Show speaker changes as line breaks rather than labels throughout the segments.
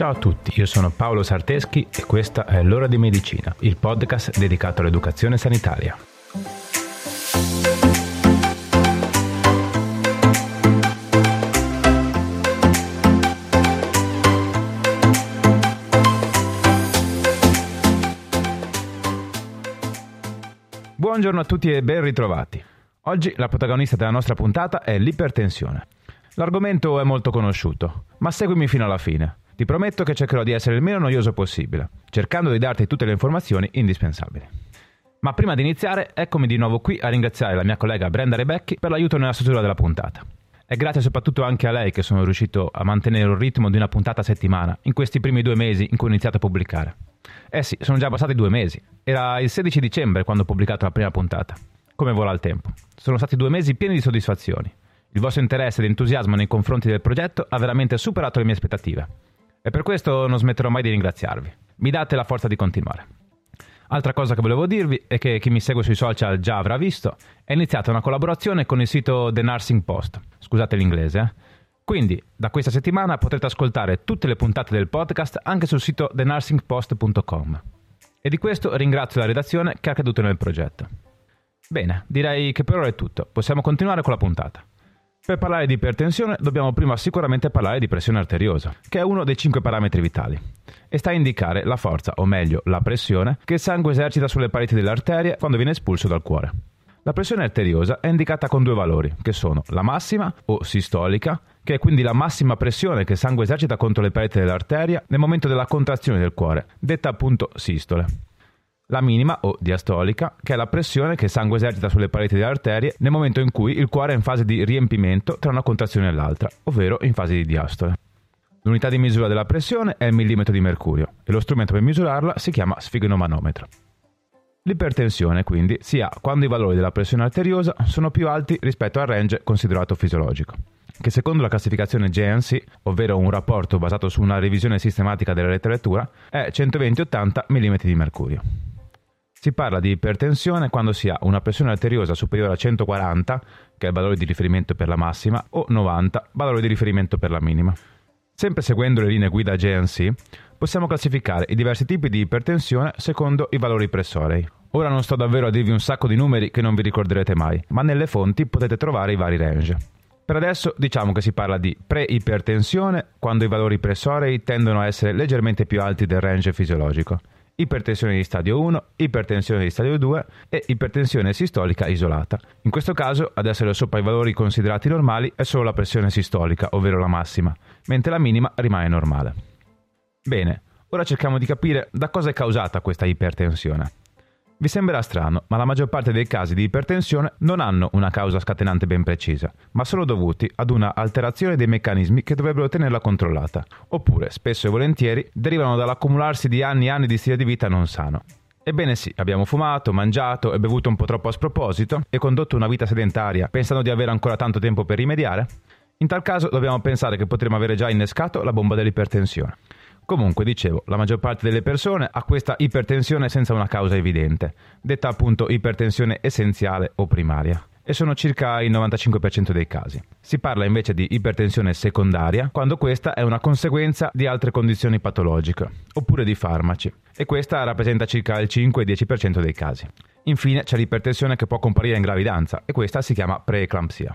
Ciao a tutti, io sono Paolo Sarteschi e questa è L'ora di medicina, il podcast dedicato all'educazione sanitaria. Buongiorno a tutti e ben ritrovati. Oggi la protagonista della nostra puntata è l'ipertensione. L'argomento è molto conosciuto, ma seguimi fino alla fine. Ti prometto che cercherò di essere il meno noioso possibile, cercando di darti tutte le informazioni indispensabili. Ma prima di iniziare, eccomi di nuovo qui a ringraziare la mia collega Brenda Rebecchi per l'aiuto nella struttura della puntata. È grazie soprattutto anche a lei che sono riuscito a mantenere un ritmo di una puntata a settimana in questi primi due mesi in cui ho iniziato a pubblicare. Eh sì, sono già passati due mesi. Era il 16 dicembre quando ho pubblicato la prima puntata. Come vola il tempo. Sono stati due mesi pieni di soddisfazioni. Il vostro interesse ed entusiasmo nei confronti del progetto ha veramente superato le mie aspettative. E per questo non smetterò mai di ringraziarvi. Mi date la forza di continuare. Altra cosa che volevo dirvi è che chi mi segue sui social già avrà visto, è iniziata una collaborazione con il sito The Nursing Post. Scusate l'inglese, eh? Quindi, da questa settimana potrete ascoltare tutte le puntate del podcast anche sul sito thenursingpost.com. E di questo ringrazio la redazione che ha creduto nel progetto. Bene, direi che per ora è tutto. Possiamo continuare con la puntata. Per parlare di ipertensione dobbiamo prima sicuramente parlare di pressione arteriosa, che è uno dei cinque parametri vitali, e sta a indicare la forza, o meglio la pressione, che il sangue esercita sulle pareti delle arterie quando viene espulso dal cuore. La pressione arteriosa è indicata con due valori, che sono la massima o sistolica, che è quindi la massima pressione che il sangue esercita contro le pareti dell'arteria nel momento della contrazione del cuore, detta appunto sistole, la minima o diastolica, che è la pressione che il sangue esercita sulle pareti delle arterie nel momento in cui il cuore è in fase di riempimento tra una contrazione e l'altra, ovvero in fase di diastole. L'unità di misura della pressione è il millimetro di mercurio e lo strumento per misurarla si chiama sfigonomanometro. L'ipertensione quindi si ha quando i valori della pressione arteriosa sono più alti rispetto al range considerato fisiologico, che secondo la classificazione JNC, ovvero un rapporto basato su una revisione sistematica della letteratura, è 120-80 mm di mercurio. Si parla di ipertensione quando si ha una pressione arteriosa superiore a 140, che è il valore di riferimento per la massima, o 90, valore di riferimento per la minima. Sempre seguendo le linee guida GNC, possiamo classificare i diversi tipi di ipertensione secondo i valori pressorei. Ora non sto davvero a dirvi un sacco di numeri che non vi ricorderete mai, ma nelle fonti potete trovare i vari range. Per adesso diciamo che si parla di pre-ipertensione quando i valori pressorei tendono a essere leggermente più alti del range fisiologico ipertensione di stadio 1, ipertensione di stadio 2 e ipertensione sistolica isolata. In questo caso, ad essere sopra i valori considerati normali è solo la pressione sistolica, ovvero la massima, mentre la minima rimane normale. Bene, ora cerchiamo di capire da cosa è causata questa ipertensione. Vi sembrerà strano, ma la maggior parte dei casi di ipertensione non hanno una causa scatenante ben precisa, ma sono dovuti ad una alterazione dei meccanismi che dovrebbero tenerla controllata, oppure, spesso e volentieri, derivano dall'accumularsi di anni e anni di stile di vita non sano. Ebbene sì, abbiamo fumato, mangiato e bevuto un po' troppo a sproposito e condotto una vita sedentaria pensando di avere ancora tanto tempo per rimediare? In tal caso dobbiamo pensare che potremmo avere già innescato la bomba dell'ipertensione. Comunque, dicevo, la maggior parte delle persone ha questa ipertensione senza una causa evidente, detta appunto ipertensione essenziale o primaria e sono circa il 95% dei casi. Si parla invece di ipertensione secondaria quando questa è una conseguenza di altre condizioni patologiche oppure di farmaci e questa rappresenta circa il 5-10% dei casi. Infine c'è l'ipertensione che può comparire in gravidanza e questa si chiama preeclampsia.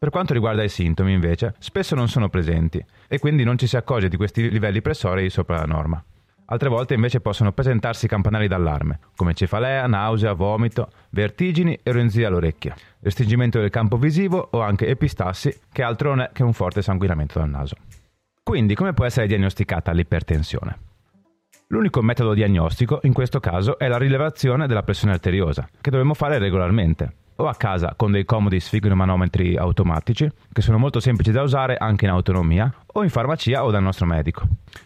Per quanto riguarda i sintomi, invece, spesso non sono presenti e quindi non ci si accorge di questi livelli pressorei sopra la norma. Altre volte invece possono presentarsi campanelli d'allarme, come cefalea, nausea, vomito, vertigini e ronzia all'orecchia, restringimento del campo visivo o anche epistassi, che altro non è che un forte sanguinamento dal naso. Quindi, come può essere diagnosticata l'ipertensione? L'unico metodo diagnostico in questo caso è la rilevazione della pressione arteriosa, che dovremmo fare regolarmente o a casa con dei comodi sfigmomanometri automatici, che sono molto semplici da usare anche in autonomia, o in farmacia o dal nostro medico.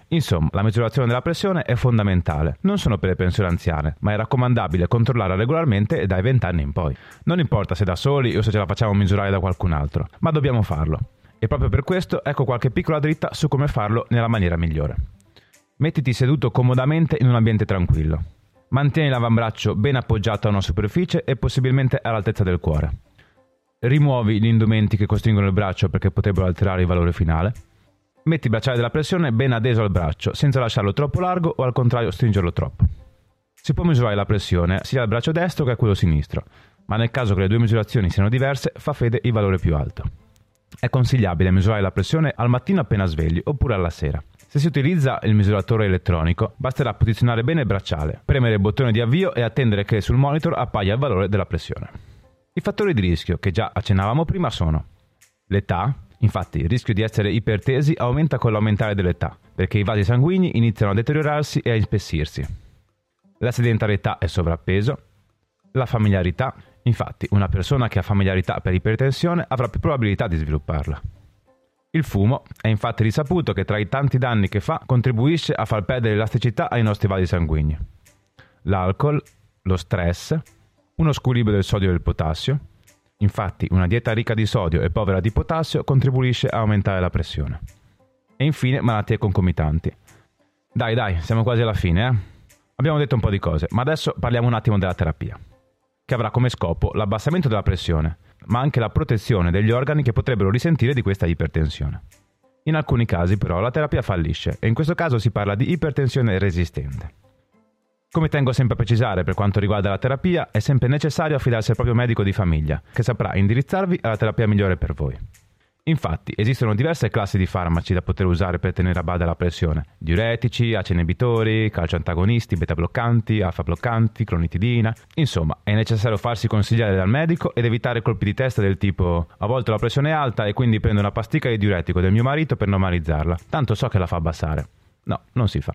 Insomma, la misurazione della pressione è fondamentale, non solo per le persone anziane, ma è raccomandabile controllarla regolarmente dai 20 anni in poi. Non importa se da soli o se ce la facciamo misurare da qualcun altro, ma dobbiamo farlo. E proprio per questo ecco qualche piccola dritta su come farlo nella maniera migliore. Mettiti seduto comodamente in un ambiente tranquillo. Mantieni l'avambraccio ben appoggiato a una superficie e possibilmente all'altezza del cuore. Rimuovi gli indumenti che costringono il braccio perché potrebbero alterare il valore finale. Metti il bracciale della pressione ben adeso al braccio, senza lasciarlo troppo largo o al contrario stringerlo troppo. Si può misurare la pressione sia al braccio destro che a quello sinistro, ma nel caso che le due misurazioni siano diverse, fa fede il valore più alto. È consigliabile misurare la pressione al mattino appena svegli oppure alla sera. Se si utilizza il misuratore elettronico, basterà posizionare bene il bracciale, premere il bottone di avvio e attendere che sul monitor appaia il valore della pressione. I fattori di rischio, che già accennavamo prima, sono l'età, Infatti il rischio di essere ipertesi aumenta con l'aumentare dell'età, perché i vasi sanguigni iniziano a deteriorarsi e a ispessirsi. La sedentarietà e sovrappeso. La familiarità. Infatti una persona che ha familiarità per ipertensione avrà più probabilità di svilupparla. Il fumo è infatti risaputo che tra i tanti danni che fa contribuisce a far perdere elasticità ai nostri vasi sanguigni. L'alcol, lo stress, uno squilibrio del sodio e del potassio, Infatti una dieta ricca di sodio e povera di potassio contribuisce a aumentare la pressione. E infine malattie concomitanti. Dai dai, siamo quasi alla fine, eh? Abbiamo detto un po' di cose, ma adesso parliamo un attimo della terapia, che avrà come scopo l'abbassamento della pressione, ma anche la protezione degli organi che potrebbero risentire di questa ipertensione. In alcuni casi però la terapia fallisce e in questo caso si parla di ipertensione resistente. Come tengo sempre a precisare per quanto riguarda la terapia, è sempre necessario affidarsi al proprio medico di famiglia, che saprà indirizzarvi alla terapia migliore per voi. Infatti, esistono diverse classi di farmaci da poter usare per tenere a bada la pressione. Diuretici, ACE inibitori, calcioantagonisti, beta bloccanti, alfa bloccanti, clonitidina. Insomma, è necessario farsi consigliare dal medico ed evitare colpi di testa del tipo a volte la pressione è alta e quindi prendo una pasticca di diuretico del mio marito per normalizzarla, tanto so che la fa abbassare. No, non si fa.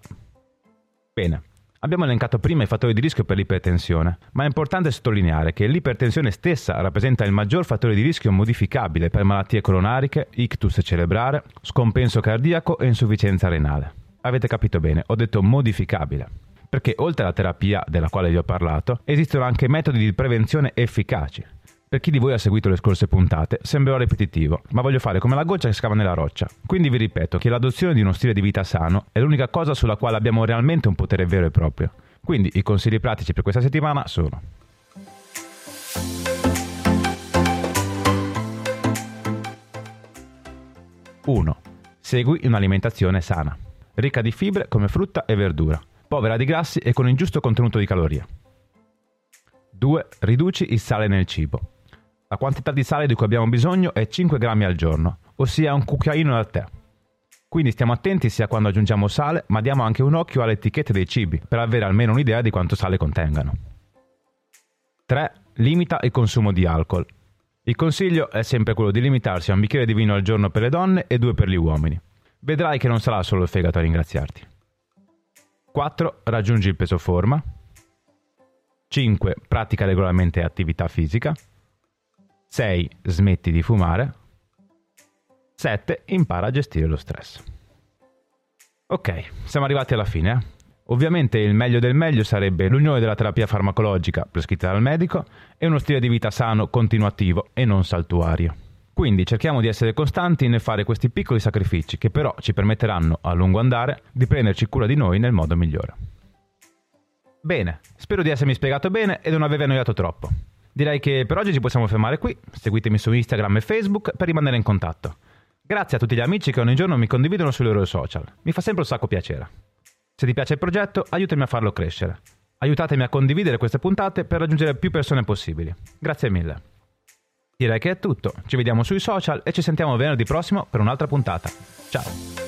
Bene, Abbiamo elencato prima i fattori di rischio per l'ipertensione, ma è importante sottolineare che l'ipertensione stessa rappresenta il maggior fattore di rischio modificabile per malattie coronariche, ictus cerebrale, scompenso cardiaco e insufficienza renale. Avete capito bene, ho detto modificabile. Perché oltre alla terapia della quale vi ho parlato, esistono anche metodi di prevenzione efficaci, per chi di voi ha seguito le scorse puntate, sembrerò ripetitivo, ma voglio fare come la goccia che scava nella roccia. Quindi vi ripeto che l'adozione di uno stile di vita sano è l'unica cosa sulla quale abbiamo realmente un potere vero e proprio. Quindi i consigli pratici per questa settimana sono 1. Segui un'alimentazione sana, ricca di fibre come frutta e verdura, povera di grassi e con il giusto contenuto di calorie. 2. Riduci il sale nel cibo. La quantità di sale di cui abbiamo bisogno è 5 grammi al giorno, ossia un cucchiaino da tè. Quindi stiamo attenti sia quando aggiungiamo sale, ma diamo anche un occhio alle etichette dei cibi per avere almeno un'idea di quanto sale contengano. 3. Limita il consumo di alcol. Il consiglio è sempre quello di limitarsi a un bicchiere di vino al giorno per le donne e due per gli uomini. Vedrai che non sarà solo il fegato a ringraziarti. 4. Raggiungi il peso forma. 5. Pratica regolarmente attività fisica. 6. Smetti di fumare. 7. Impara a gestire lo stress. Ok, siamo arrivati alla fine. Eh? Ovviamente il meglio del meglio sarebbe l'unione della terapia farmacologica prescritta dal medico e uno stile di vita sano, continuativo e non saltuario. Quindi cerchiamo di essere costanti nel fare questi piccoli sacrifici che però ci permetteranno a lungo andare di prenderci cura di noi nel modo migliore. Bene, spero di essermi spiegato bene e non avervi annoiato troppo. Direi che per oggi ci possiamo fermare qui. Seguitemi su Instagram e Facebook per rimanere in contatto. Grazie a tutti gli amici che ogni giorno mi condividono sui loro social. Mi fa sempre un sacco piacere. Se ti piace il progetto, aiutami a farlo crescere. Aiutatemi a condividere queste puntate per raggiungere più persone possibili. Grazie mille. Direi che è tutto. Ci vediamo sui social e ci sentiamo venerdì prossimo per un'altra puntata. Ciao!